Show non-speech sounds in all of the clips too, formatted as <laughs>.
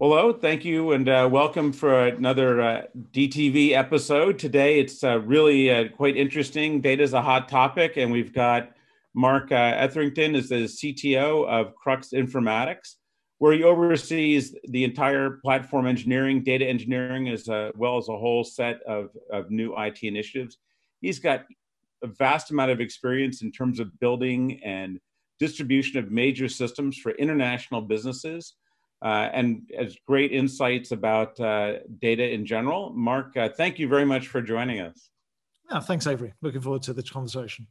Hello, thank you, and uh, welcome for another uh, DTV episode. Today, it's uh, really uh, quite interesting. Data is a hot topic, and we've got Mark uh, Etherington is the CTO of Crux Informatics, where he oversees the entire platform engineering, data engineering, as uh, well as a whole set of, of new IT initiatives. He's got a vast amount of experience in terms of building and distribution of major systems for international businesses uh, and as great insights about uh, data in general. Mark, uh, thank you very much for joining us. Yeah, thanks, Avery. Looking forward to this conversation.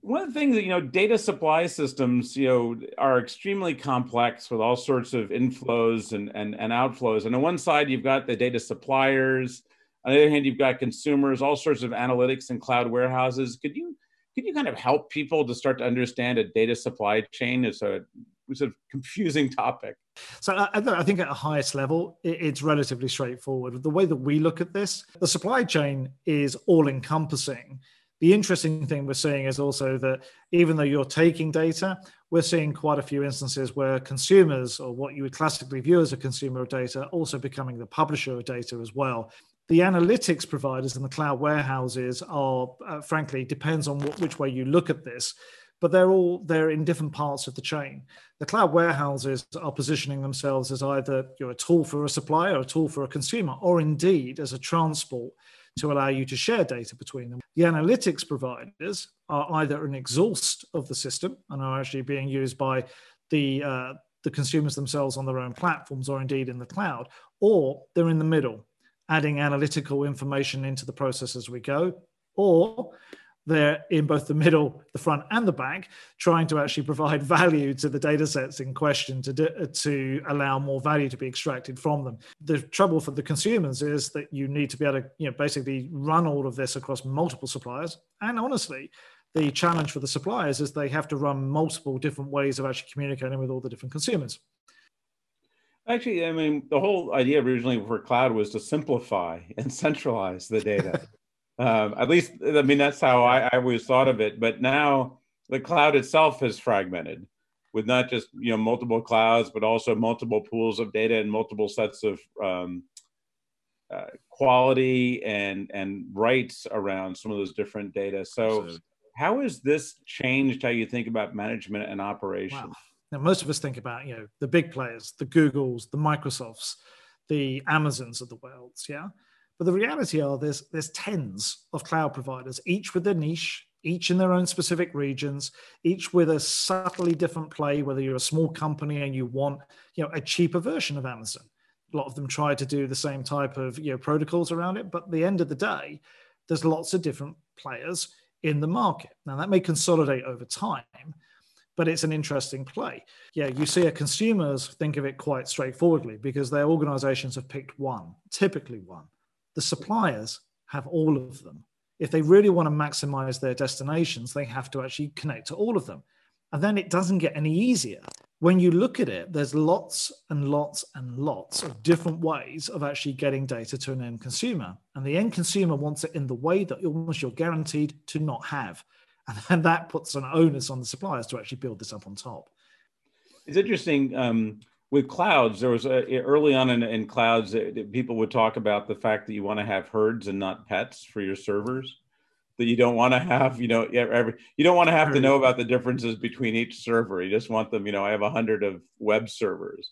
One of the things that you know, data supply systems, you know, are extremely complex with all sorts of inflows and and, and outflows. And on one side, you've got the data suppliers. On the other hand, you've got consumers, all sorts of analytics and cloud warehouses. Could you could you kind of help people to start to understand a data supply chain? It's a sort of confusing topic. So I, I, think at a highest level, it's relatively straightforward. The way that we look at this, the supply chain is all encompassing. The interesting thing we're seeing is also that even though you're taking data, we're seeing quite a few instances where consumers, or what you would classically view as a consumer of data, also becoming the publisher of data as well. The analytics providers and the cloud warehouses are, uh, frankly, depends on what, which way you look at this but they're all they're in different parts of the chain. The cloud warehouses are positioning themselves as either you're a tool for a supplier, a tool for a consumer, or indeed as a transport to allow you to share data between them. The analytics providers are either an exhaust of the system and are actually being used by the uh, the consumers themselves on their own platforms or indeed in the cloud, or they're in the middle, adding analytical information into the process as we go, or they're in both the middle, the front, and the back, trying to actually provide <laughs> value to the data sets in question to, do, to allow more value to be extracted from them. The trouble for the consumers is that you need to be able to you know, basically run all of this across multiple suppliers. And honestly, the challenge for the suppliers is they have to run multiple different ways of actually communicating with all the different consumers. Actually, I mean, the whole idea originally for cloud was to simplify and centralize the data. <laughs> Um, at least, I mean, that's how I, I always thought of it. But now the cloud itself is fragmented with not just you know multiple clouds, but also multiple pools of data and multiple sets of um, uh, quality and and rights around some of those different data. So, Absolutely. how has this changed how you think about management and operation? Wow. Now, most of us think about you know the big players, the Googles, the Microsofts, the Amazons of the world, yeah. But the reality are there's there's tens of cloud providers, each with their niche, each in their own specific regions, each with a subtly different play. Whether you're a small company and you want you know a cheaper version of Amazon, a lot of them try to do the same type of you know protocols around it. But at the end of the day, there's lots of different players in the market. Now that may consolidate over time, but it's an interesting play. Yeah, you see, a consumers think of it quite straightforwardly because their organizations have picked one, typically one. The suppliers have all of them. If they really want to maximize their destinations, they have to actually connect to all of them. And then it doesn't get any easier. When you look at it, there's lots and lots and lots of different ways of actually getting data to an end consumer. And the end consumer wants it in the way that almost you're guaranteed to not have. And then that puts an onus on the suppliers to actually build this up on top. It's interesting. Um, with clouds, there was a, early on in, in clouds, uh, people would talk about the fact that you want to have herds and not pets for your servers. That you don't want to have, you know, every, you don't want to have to know about the differences between each server. You just want them, you know, I have a hundred of web servers.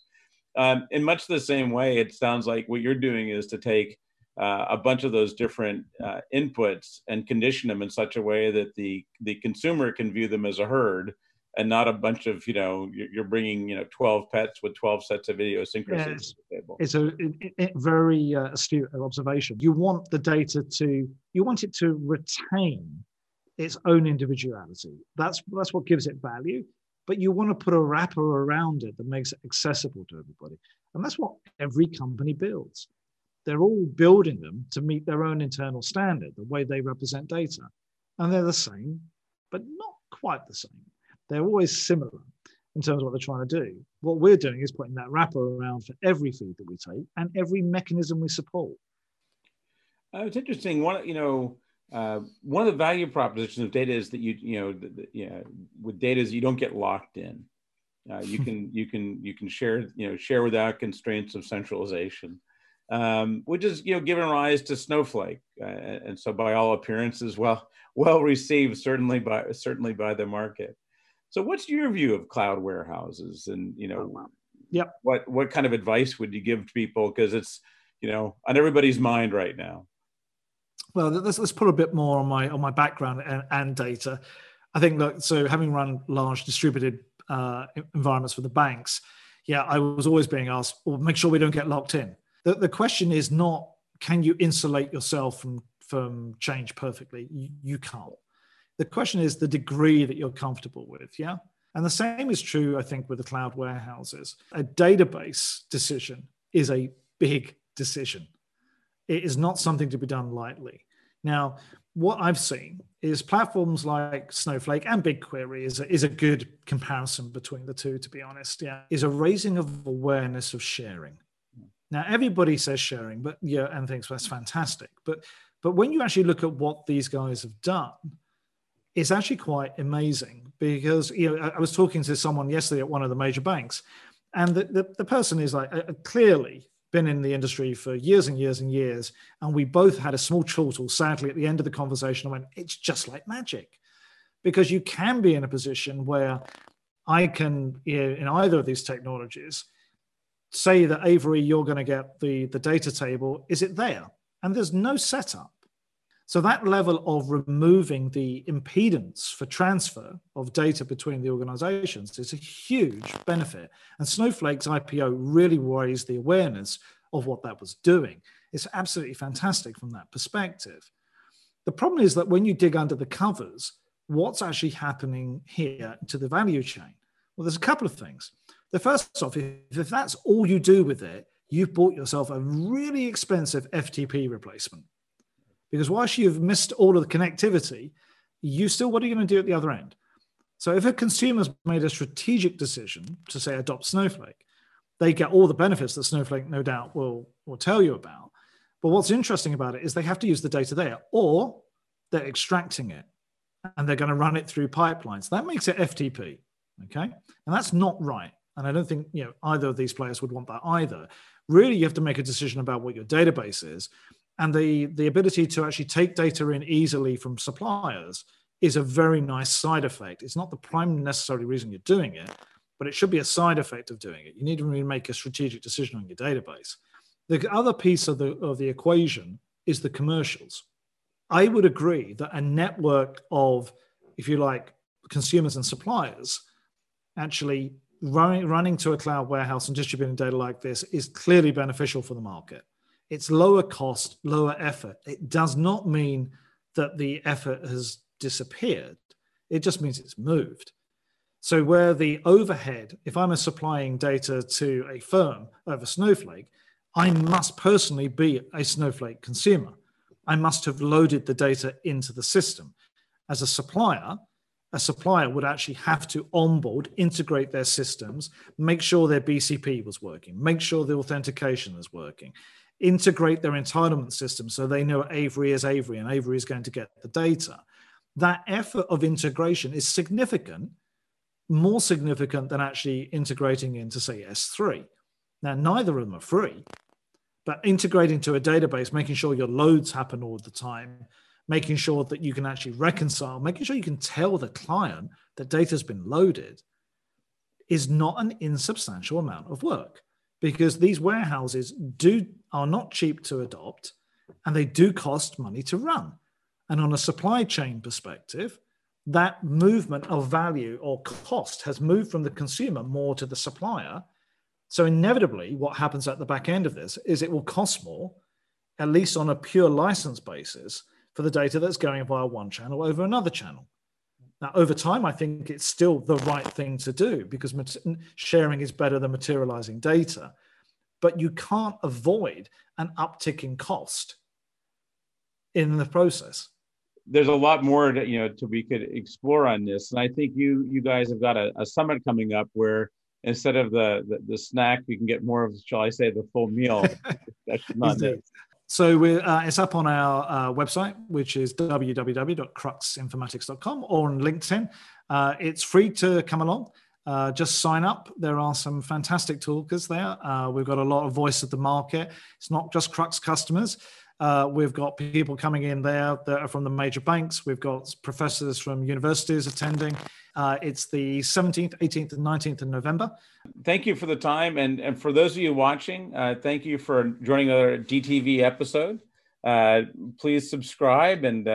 Um, in much the same way, it sounds like what you're doing is to take uh, a bunch of those different uh, inputs and condition them in such a way that the the consumer can view them as a herd and not a bunch of you know you're bringing you know 12 pets with 12 sets of idiosyncrasies yeah, it's, it's a it, it, very uh, astute observation. You want the data to you want it to retain its own individuality. That's that's what gives it value but you want to put a wrapper around it that makes it accessible to everybody. And that's what every company builds. They're all building them to meet their own internal standard the way they represent data. And they're the same but not quite the same they're always similar in terms of what they're trying to do. What we're doing is putting that wrapper around for every feed that we take and every mechanism we support. Uh, it's interesting. One, you know, uh, one of the value propositions of data is that you, you know, the, the, you know, with data is you don't get locked in. Uh, you <laughs> can you can you can share you know share without constraints of centralization, um, which is you know given rise to Snowflake, uh, and so by all appearances, well well received certainly by certainly by the market. So, what's your view of cloud warehouses, and you know, oh, yep. what what kind of advice would you give to people because it's you know on everybody's mind right now? Well, let's let's put a bit more on my on my background and, and data. I think that so having run large distributed uh, environments for the banks, yeah, I was always being asked, well, make sure we don't get locked in. The, the question is not can you insulate yourself from from change perfectly? You, you can't. The question is the degree that you're comfortable with, yeah. And the same is true, I think, with the cloud warehouses. A database decision is a big decision. It is not something to be done lightly. Now, what I've seen is platforms like Snowflake and BigQuery is a, is a good comparison between the two, to be honest. Yeah, is a raising of awareness of sharing. Now, everybody says sharing, but yeah, and thinks well, that's fantastic. But but when you actually look at what these guys have done, it's actually quite amazing because you know I was talking to someone yesterday at one of the major banks, and the, the, the person is like uh, clearly been in the industry for years and years and years. And we both had a small chortle, sadly, at the end of the conversation. I went, it's just like magic. Because you can be in a position where I can, in either of these technologies, say that Avery, you're going to get the, the data table. Is it there? And there's no setup. So that level of removing the impedance for transfer of data between the organizations is a huge benefit. And Snowflake's IPO really raised the awareness of what that was doing. It's absolutely fantastic from that perspective. The problem is that when you dig under the covers, what's actually happening here to the value chain? Well, there's a couple of things. The first off, if, if that's all you do with it, you've bought yourself a really expensive FTP replacement because whilst you've missed all of the connectivity, you still, what are you going to do at the other end? So if a consumer's made a strategic decision to say adopt Snowflake, they get all the benefits that Snowflake no doubt will, will tell you about. But what's interesting about it is they have to use the data there, or they're extracting it and they're going to run it through pipelines. That makes it FTP. Okay. And that's not right. And I don't think you know either of these players would want that either. Really, you have to make a decision about what your database is and the the ability to actually take data in easily from suppliers is a very nice side effect. It's not the prime necessary reason you're doing it, but it should be a side effect of doing it. You need to really make a strategic decision on your database. The other piece of the of the equation is the commercials. I would agree that a network of, if you like, consumers and suppliers actually running, running to a cloud warehouse and distributing data like this is clearly beneficial for the market. It's lower cost, lower effort. It does not mean that the effort has disappeared. It just means it's moved. So, where the overhead, if I'm supplying data to a firm over Snowflake, I must personally be a Snowflake consumer. I must have loaded the data into the system. As a supplier, a supplier would actually have to onboard, integrate their systems, make sure their BCP was working, make sure the authentication is working integrate their entitlement system so they know Avery is Avery and Avery is going to get the data. That effort of integration is significant, more significant than actually integrating into, say, S3. Now, neither of them are free, but integrating to a database, making sure your loads happen all the time, making sure that you can actually reconcile, making sure you can tell the client that data has been loaded is not an insubstantial amount of work because these warehouses do are not cheap to adopt and they do cost money to run. And on a supply chain perspective, that movement of value or cost has moved from the consumer more to the supplier. So, inevitably, what happens at the back end of this is it will cost more, at least on a pure license basis, for the data that's going via one channel over another channel. Now, over time, I think it's still the right thing to do because sharing is better than materializing data. But you can't avoid an uptick in cost in the process. There's a lot more that you know to we could explore on this, and I think you you guys have got a, a summit coming up where instead of the, the, the snack, we can get more of, shall I say, the full meal. <laughs> So we're, uh, it's up on our uh, website, which is www.cruxinformatics.com or on LinkedIn. Uh, it's free to come along. Uh, just sign up. There are some fantastic talkers there. Uh, we've got a lot of voice of the market. It's not just Crux customers. Uh, we've got people coming in there that are from the major banks. We've got professors from universities attending. Uh, it's the 17th, 18th, and 19th of November. Thank you for the time. And, and for those of you watching, uh, thank you for joining another DTV episode. Uh, please subscribe and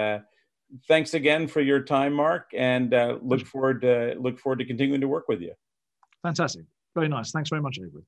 thanks again for your time, Mark. And uh, look forward to look forward to continuing to work with you. Fantastic. Very nice. Thanks very much, Avery.